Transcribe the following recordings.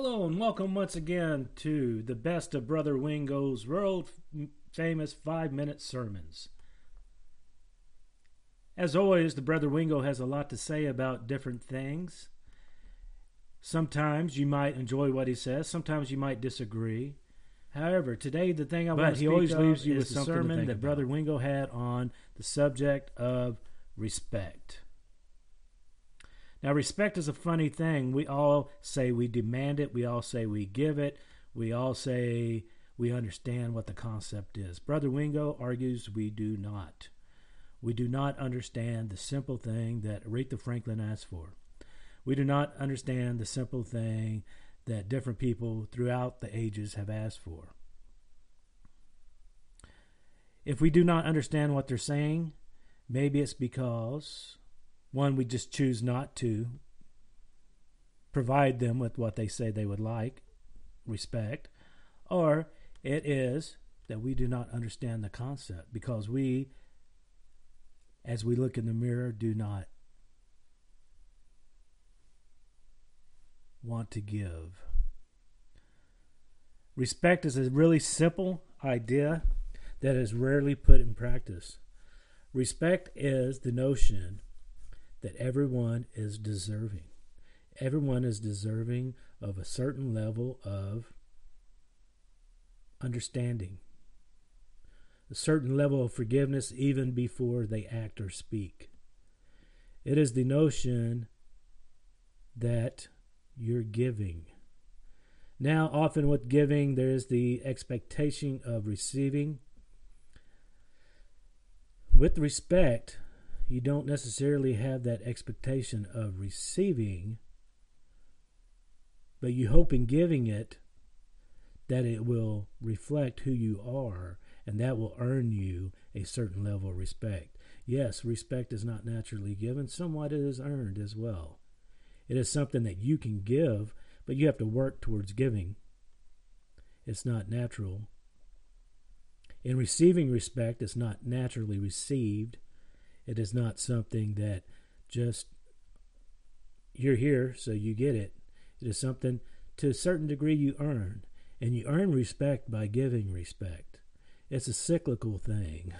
Hello and welcome once again to the best of Brother Wingo's world famous five minute sermons. As always, the Brother Wingo has a lot to say about different things. Sometimes you might enjoy what he says, sometimes you might disagree. However, today the thing I But want to he always leaves you with the sermon that about. Brother Wingo had on the subject of respect. Now, respect is a funny thing. We all say we demand it. We all say we give it. We all say we understand what the concept is. Brother Wingo argues we do not. We do not understand the simple thing that Aretha Franklin asked for. We do not understand the simple thing that different people throughout the ages have asked for. If we do not understand what they're saying, maybe it's because one, we just choose not to provide them with what they say they would like, respect, or it is that we do not understand the concept because we, as we look in the mirror, do not want to give. Respect is a really simple idea that is rarely put in practice. Respect is the notion that everyone is deserving. Everyone is deserving of a certain level of understanding, a certain level of forgiveness even before they act or speak. It is the notion that you're giving. Now, often with giving, there is the expectation of receiving. With respect, you don't necessarily have that expectation of receiving, but you hope in giving it that it will reflect who you are and that will earn you a certain level of respect. Yes, respect is not naturally given, somewhat it is earned as well. It is something that you can give, but you have to work towards giving. It's not natural. In receiving respect, it's not naturally received. It is not something that just you're here, so you get it. It is something to a certain degree you earn, and you earn respect by giving respect. It's a cyclical thing.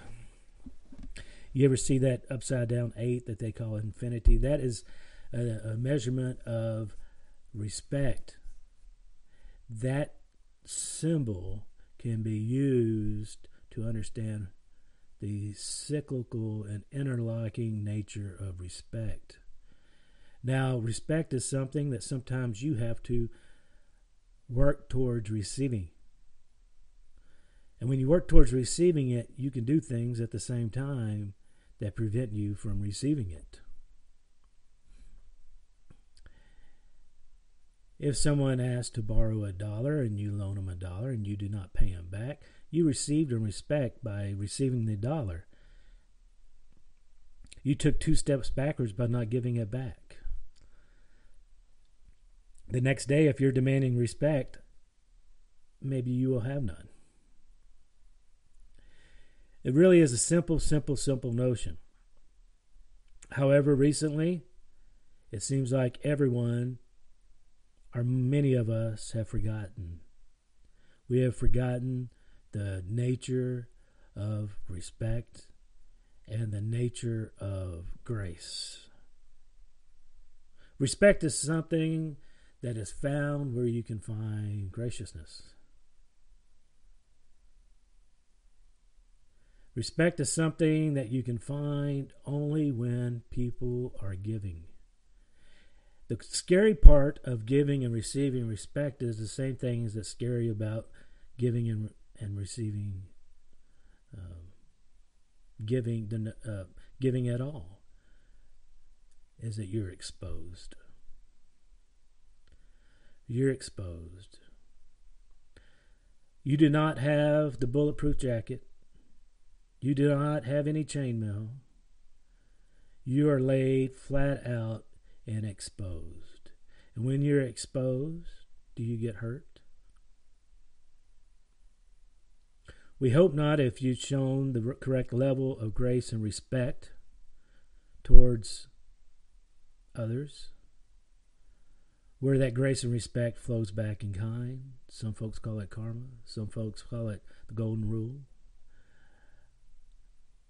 You ever see that upside down eight that they call infinity? That is a, a measurement of respect. That symbol can be used to understand the cyclical and interlocking nature of respect. Now, respect is something that sometimes you have to work towards receiving. And when you work towards receiving it, you can do things at the same time that prevent you from receiving it. If someone asks to borrow a dollar and you loan them a dollar and you do not pay them back, you received in respect by receiving the dollar. You took two steps backwards by not giving it back. The next day, if you're demanding respect, maybe you will have none. It really is a simple, simple, simple notion. However, recently, it seems like everyone, or many of us, have forgotten. We have forgotten the nature of respect and the nature of grace. Respect is something that is found where you can find graciousness. Respect is something that you can find only when people are giving. The scary part of giving and receiving respect is the same thing as that's scary about giving and, and receiving um, giving the uh, giving at all is that you're exposed. You're exposed. You do not have the bulletproof jacket. You do not have any chainmail. You are laid flat out and exposed. And when you're exposed, do you get hurt? We hope not if you've shown the correct level of grace and respect towards others. where that grace and respect flows back in kind. Some folks call it karma, some folks call it the golden rule.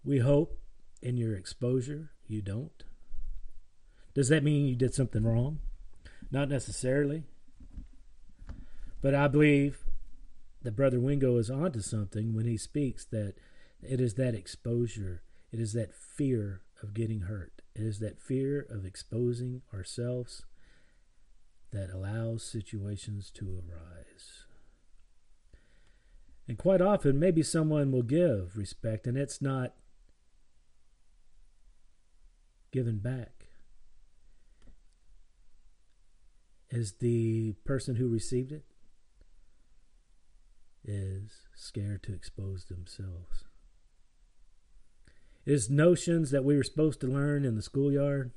We hope in your exposure you don't. Does that mean you did something wrong? Not necessarily. But I believe that Brother Wingo is onto something when he speaks that it is that exposure, it is that fear of getting hurt, it is that fear of exposing ourselves that allows situations to arise. And quite often, maybe someone will give respect, and it's not given back. Is the person who received it is scared to expose themselves. It is notions that we were supposed to learn in the schoolyard.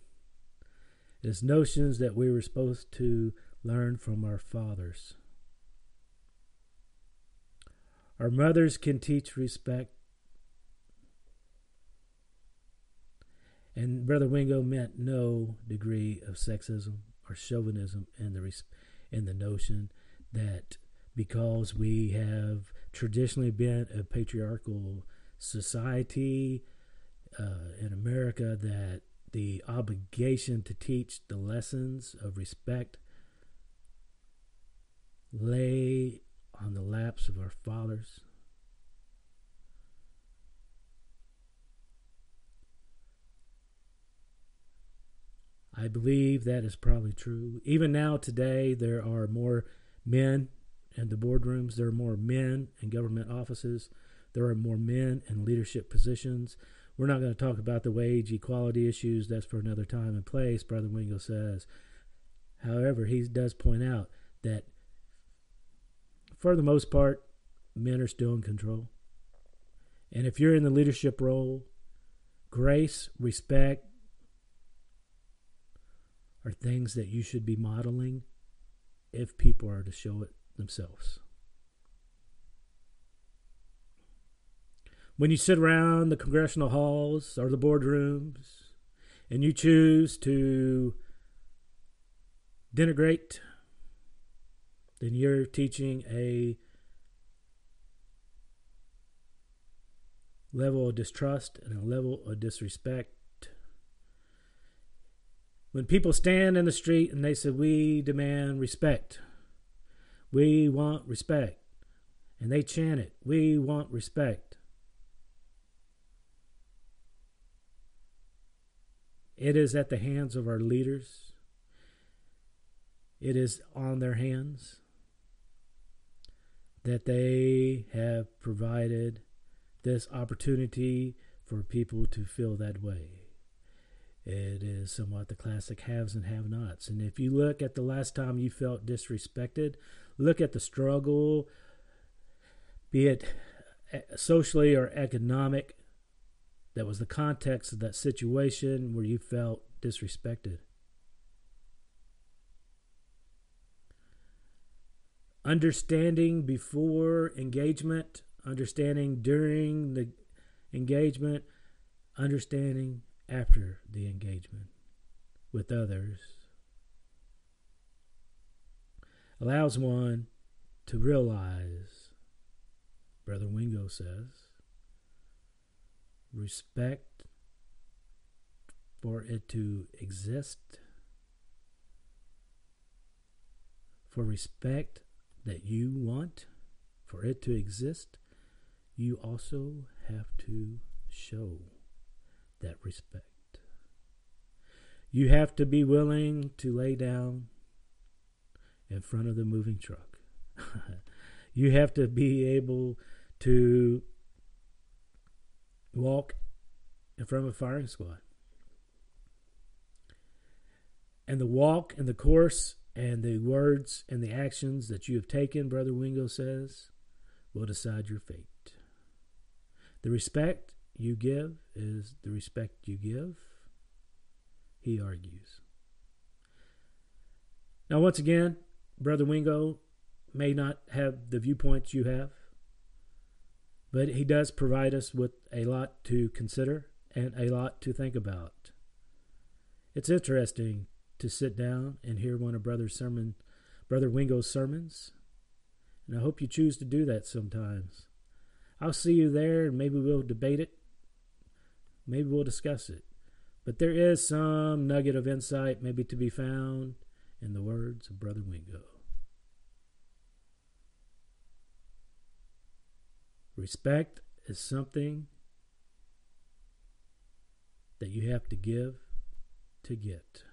It is notions that we were supposed to learn from our fathers. Our mothers can teach respect. And Brother Wingo meant no degree of sexism or chauvinism and the in the notion that because we have traditionally been a patriarchal society uh, in America that the obligation to teach the lessons of respect lay on the laps of our fathers. I believe that is probably true. Even now, today, there are more men in the boardrooms, there are more men in government offices, there are more men in leadership positions. We're not going to talk about the wage equality issues. That's for another time and place, Brother Wingo says. However, he does point out that for the most part, men are still in control. And if you're in the leadership role, grace, respect are things that you should be modeling if people are to show it themselves. When you sit around the congressional halls or the boardrooms and you choose to denigrate, then you're teaching a level of distrust and a level of disrespect. When people stand in the street and they say, We demand respect, we want respect, and they chant it, We want respect. It is at the hands of our leaders. It is on their hands that they have provided this opportunity for people to feel that way. It is somewhat the classic haves and have nots. And if you look at the last time you felt disrespected, look at the struggle, be it eh, socially or economic, that was the context of that situation where you felt disrespected. Understanding before engagement, understanding during the engagement, understanding after the engagement with others allows one to realize, Brother Wingo says, respect for it to exist, for respect that you want for it to exist, you also have to show that respect. You have to be willing to lay down in front of the moving truck. you have to be able to walk in front of a firing squad. And the walk and the course and the words and the actions that you have taken, Brother Wingo says, will decide your fate. The respect you give is the respect you give, he argues. Now, once again, Brother Wingo may not have the viewpoints you have. But he does provide us with a lot to consider and a lot to think about. It's interesting to sit down and hear one of Brother sermon, Brother Wingo's sermons. And I hope you choose to do that sometimes. I'll see you there and maybe we'll debate it. Maybe we'll discuss it. But there is some nugget of insight maybe to be found in the words of Brother Wingo. Respect is something that you have to give to get.